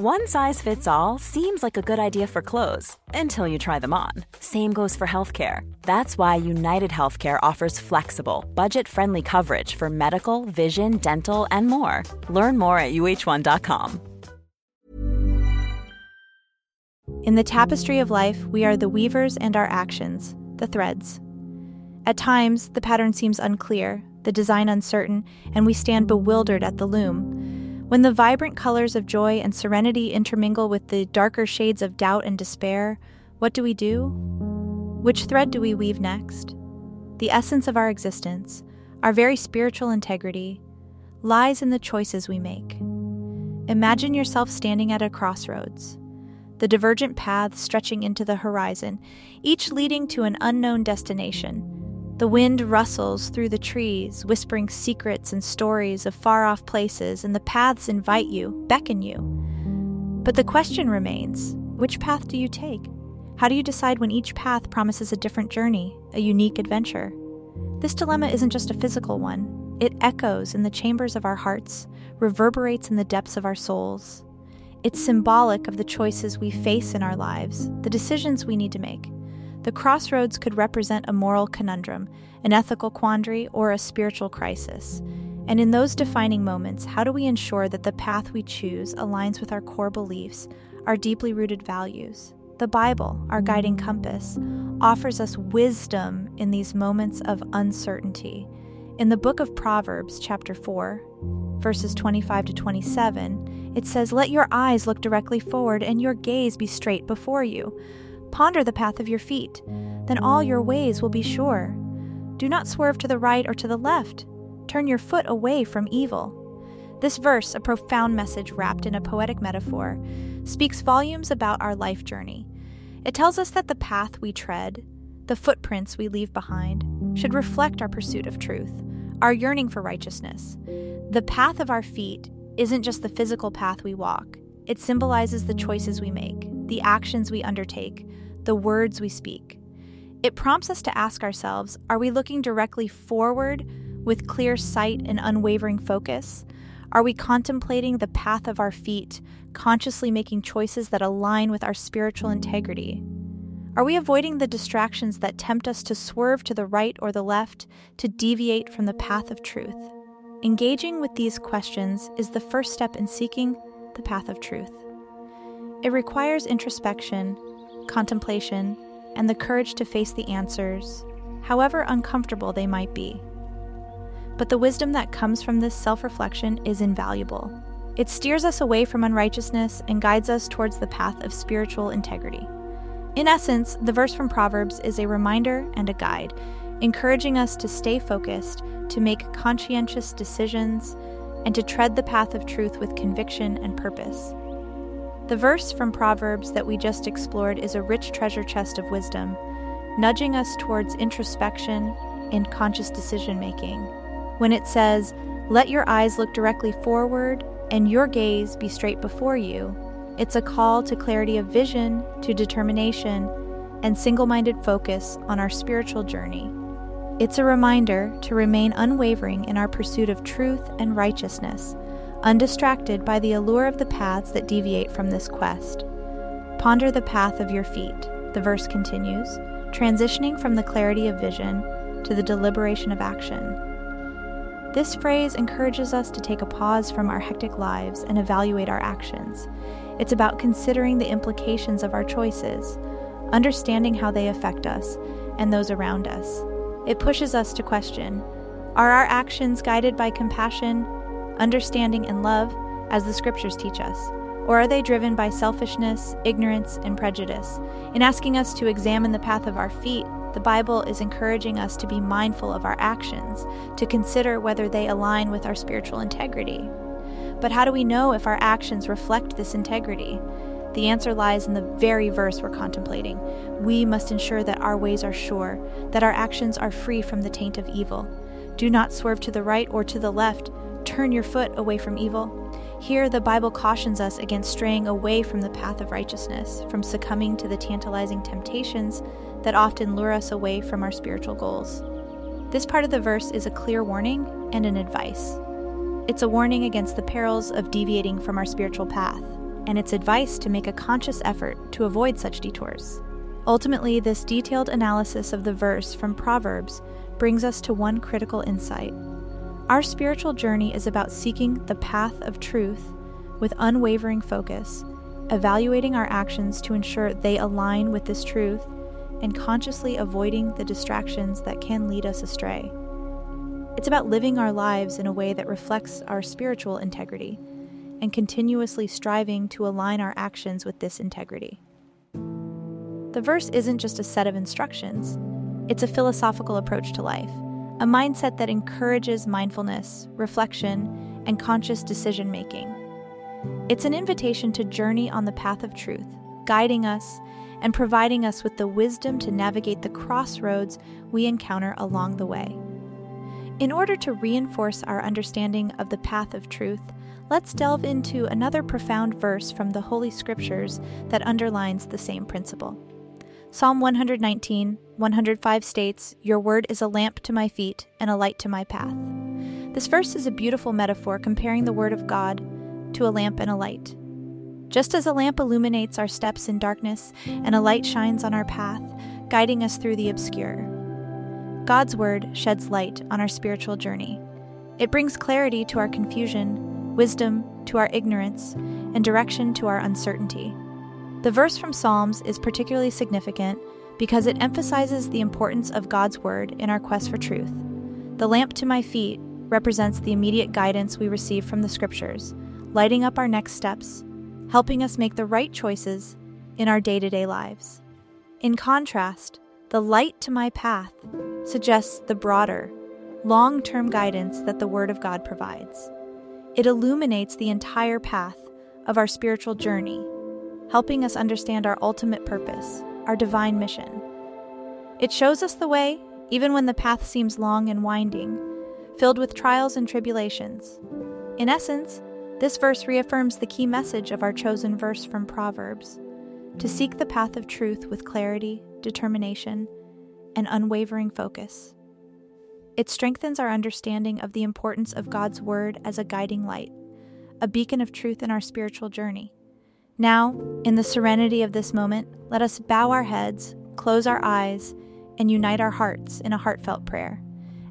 One size fits all seems like a good idea for clothes until you try them on. Same goes for healthcare. That's why United Healthcare offers flexible, budget friendly coverage for medical, vision, dental, and more. Learn more at uh1.com. In the tapestry of life, we are the weavers and our actions, the threads. At times, the pattern seems unclear, the design uncertain, and we stand bewildered at the loom. When the vibrant colors of joy and serenity intermingle with the darker shades of doubt and despair, what do we do? Which thread do we weave next? The essence of our existence, our very spiritual integrity, lies in the choices we make. Imagine yourself standing at a crossroads, the divergent paths stretching into the horizon, each leading to an unknown destination. The wind rustles through the trees, whispering secrets and stories of far off places, and the paths invite you, beckon you. But the question remains which path do you take? How do you decide when each path promises a different journey, a unique adventure? This dilemma isn't just a physical one, it echoes in the chambers of our hearts, reverberates in the depths of our souls. It's symbolic of the choices we face in our lives, the decisions we need to make. The crossroads could represent a moral conundrum, an ethical quandary, or a spiritual crisis. And in those defining moments, how do we ensure that the path we choose aligns with our core beliefs, our deeply rooted values? The Bible, our guiding compass, offers us wisdom in these moments of uncertainty. In the book of Proverbs, chapter 4, verses 25 to 27, it says, Let your eyes look directly forward and your gaze be straight before you. Ponder the path of your feet, then all your ways will be sure. Do not swerve to the right or to the left. Turn your foot away from evil. This verse, a profound message wrapped in a poetic metaphor, speaks volumes about our life journey. It tells us that the path we tread, the footprints we leave behind, should reflect our pursuit of truth, our yearning for righteousness. The path of our feet isn't just the physical path we walk, it symbolizes the choices we make, the actions we undertake, the words we speak. It prompts us to ask ourselves are we looking directly forward with clear sight and unwavering focus? Are we contemplating the path of our feet, consciously making choices that align with our spiritual integrity? Are we avoiding the distractions that tempt us to swerve to the right or the left, to deviate from the path of truth? Engaging with these questions is the first step in seeking the path of truth. It requires introspection, contemplation, and the courage to face the answers, however uncomfortable they might be. But the wisdom that comes from this self reflection is invaluable. It steers us away from unrighteousness and guides us towards the path of spiritual integrity. In essence, the verse from Proverbs is a reminder and a guide, encouraging us to stay focused, to make conscientious decisions, and to tread the path of truth with conviction and purpose. The verse from Proverbs that we just explored is a rich treasure chest of wisdom, nudging us towards introspection and conscious decision making. When it says, Let your eyes look directly forward and your gaze be straight before you, it's a call to clarity of vision, to determination, and single minded focus on our spiritual journey. It's a reminder to remain unwavering in our pursuit of truth and righteousness, undistracted by the allure of the paths that deviate from this quest. Ponder the path of your feet, the verse continues, transitioning from the clarity of vision to the deliberation of action. This phrase encourages us to take a pause from our hectic lives and evaluate our actions. It's about considering the implications of our choices, understanding how they affect us and those around us. It pushes us to question Are our actions guided by compassion, understanding, and love, as the scriptures teach us? Or are they driven by selfishness, ignorance, and prejudice? In asking us to examine the path of our feet, the Bible is encouraging us to be mindful of our actions, to consider whether they align with our spiritual integrity. But how do we know if our actions reflect this integrity? The answer lies in the very verse we're contemplating. We must ensure that our ways are sure, that our actions are free from the taint of evil. Do not swerve to the right or to the left. Turn your foot away from evil. Here, the Bible cautions us against straying away from the path of righteousness, from succumbing to the tantalizing temptations that often lure us away from our spiritual goals. This part of the verse is a clear warning and an advice. It's a warning against the perils of deviating from our spiritual path, and it's advice to make a conscious effort to avoid such detours. Ultimately, this detailed analysis of the verse from Proverbs brings us to one critical insight. Our spiritual journey is about seeking the path of truth with unwavering focus, evaluating our actions to ensure they align with this truth, and consciously avoiding the distractions that can lead us astray. It's about living our lives in a way that reflects our spiritual integrity and continuously striving to align our actions with this integrity. The verse isn't just a set of instructions, it's a philosophical approach to life, a mindset that encourages mindfulness, reflection, and conscious decision making. It's an invitation to journey on the path of truth, guiding us and providing us with the wisdom to navigate the crossroads we encounter along the way. In order to reinforce our understanding of the path of truth, let's delve into another profound verse from the Holy Scriptures that underlines the same principle. Psalm 119, 105 states, Your word is a lamp to my feet and a light to my path. This verse is a beautiful metaphor comparing the word of God to a lamp and a light. Just as a lamp illuminates our steps in darkness and a light shines on our path, guiding us through the obscure, God's Word sheds light on our spiritual journey. It brings clarity to our confusion, wisdom to our ignorance, and direction to our uncertainty. The verse from Psalms is particularly significant because it emphasizes the importance of God's Word in our quest for truth. The lamp to my feet represents the immediate guidance we receive from the Scriptures, lighting up our next steps, helping us make the right choices in our day to day lives. In contrast, the light to my path suggests the broader, long term guidance that the Word of God provides. It illuminates the entire path of our spiritual journey, helping us understand our ultimate purpose, our divine mission. It shows us the way, even when the path seems long and winding, filled with trials and tribulations. In essence, this verse reaffirms the key message of our chosen verse from Proverbs to seek the path of truth with clarity, determination, and unwavering focus. It strengthens our understanding of the importance of God's Word as a guiding light, a beacon of truth in our spiritual journey. Now, in the serenity of this moment, let us bow our heads, close our eyes, and unite our hearts in a heartfelt prayer.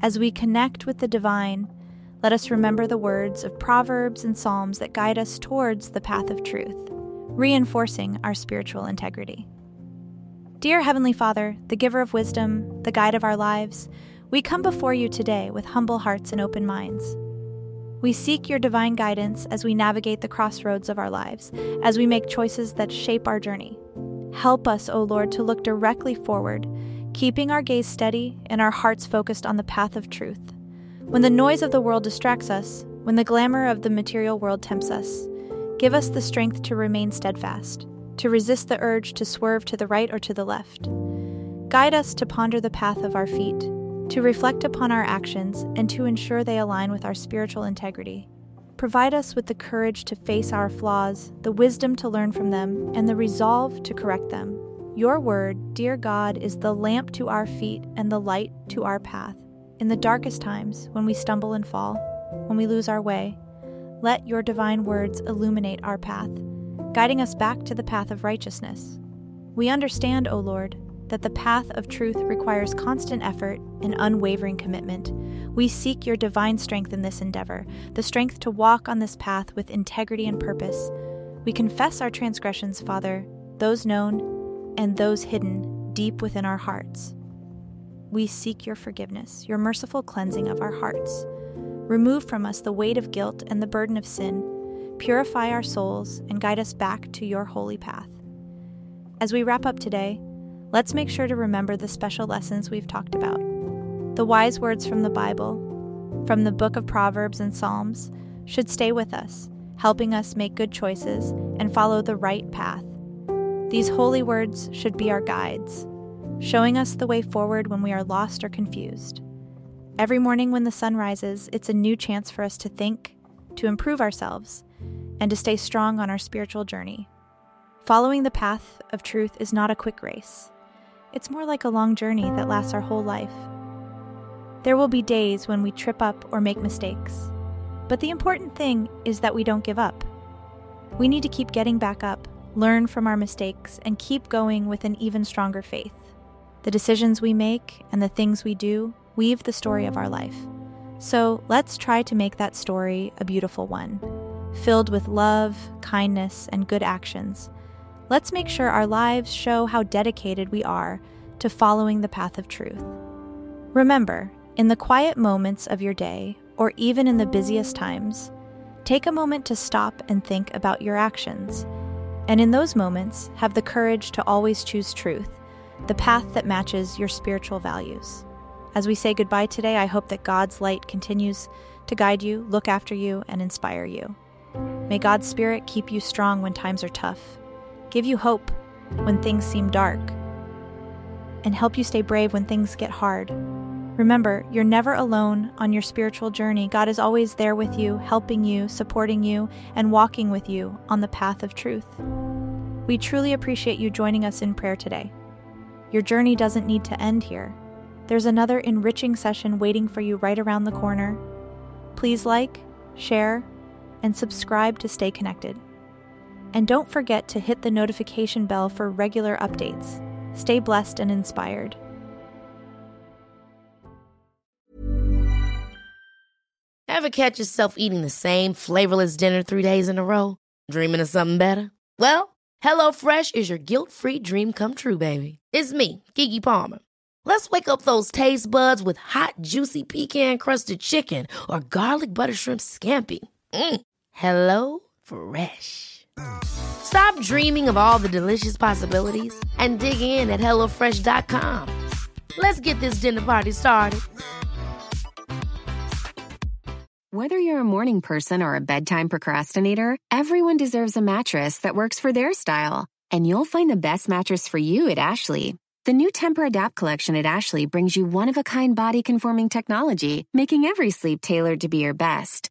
As we connect with the divine, let us remember the words of Proverbs and Psalms that guide us towards the path of truth, reinforcing our spiritual integrity. Dear Heavenly Father, the giver of wisdom, the guide of our lives, we come before you today with humble hearts and open minds. We seek your divine guidance as we navigate the crossroads of our lives, as we make choices that shape our journey. Help us, O Lord, to look directly forward, keeping our gaze steady and our hearts focused on the path of truth. When the noise of the world distracts us, when the glamour of the material world tempts us, give us the strength to remain steadfast to resist the urge to swerve to the right or to the left. Guide us to ponder the path of our feet, to reflect upon our actions, and to ensure they align with our spiritual integrity. Provide us with the courage to face our flaws, the wisdom to learn from them, and the resolve to correct them. Your word, dear God, is the lamp to our feet and the light to our path. In the darkest times, when we stumble and fall, when we lose our way, let your divine words illuminate our path guiding us back to the path of righteousness. We understand, O Lord, that the path of truth requires constant effort and unwavering commitment. We seek your divine strength in this endeavor, the strength to walk on this path with integrity and purpose. We confess our transgressions, Father, those known and those hidden deep within our hearts. We seek your forgiveness, your merciful cleansing of our hearts. Remove from us the weight of guilt and the burden of sin. Purify our souls and guide us back to your holy path. As we wrap up today, let's make sure to remember the special lessons we've talked about. The wise words from the Bible, from the book of Proverbs and Psalms, should stay with us, helping us make good choices and follow the right path. These holy words should be our guides, showing us the way forward when we are lost or confused. Every morning when the sun rises, it's a new chance for us to think, to improve ourselves, and to stay strong on our spiritual journey. Following the path of truth is not a quick race. It's more like a long journey that lasts our whole life. There will be days when we trip up or make mistakes. But the important thing is that we don't give up. We need to keep getting back up, learn from our mistakes, and keep going with an even stronger faith. The decisions we make and the things we do weave the story of our life. So let's try to make that story a beautiful one, filled with love, kindness, and good actions. Let's make sure our lives show how dedicated we are to following the path of truth. Remember, in the quiet moments of your day, or even in the busiest times, take a moment to stop and think about your actions. And in those moments, have the courage to always choose truth, the path that matches your spiritual values. As we say goodbye today, I hope that God's light continues to guide you, look after you, and inspire you. May God's Spirit keep you strong when times are tough, give you hope when things seem dark, and help you stay brave when things get hard. Remember, you're never alone on your spiritual journey. God is always there with you, helping you, supporting you, and walking with you on the path of truth. We truly appreciate you joining us in prayer today. Your journey doesn't need to end here. There's another enriching session waiting for you right around the corner. Please like, share, and subscribe to stay connected. And don't forget to hit the notification bell for regular updates. Stay blessed and inspired. Ever catch yourself eating the same flavorless dinner three days in a row? Dreaming of something better? Well, HelloFresh is your guilt free dream come true, baby. It's me, Keke Palmer. Let's wake up those taste buds with hot, juicy pecan crusted chicken or garlic butter shrimp scampi. Mm. Hello Fresh. Stop dreaming of all the delicious possibilities and dig in at HelloFresh.com. Let's get this dinner party started. Whether you're a morning person or a bedtime procrastinator, everyone deserves a mattress that works for their style. And you'll find the best mattress for you at Ashley. The new Tempur-Adapt collection at Ashley brings you one-of-a-kind body-conforming technology, making every sleep tailored to be your best.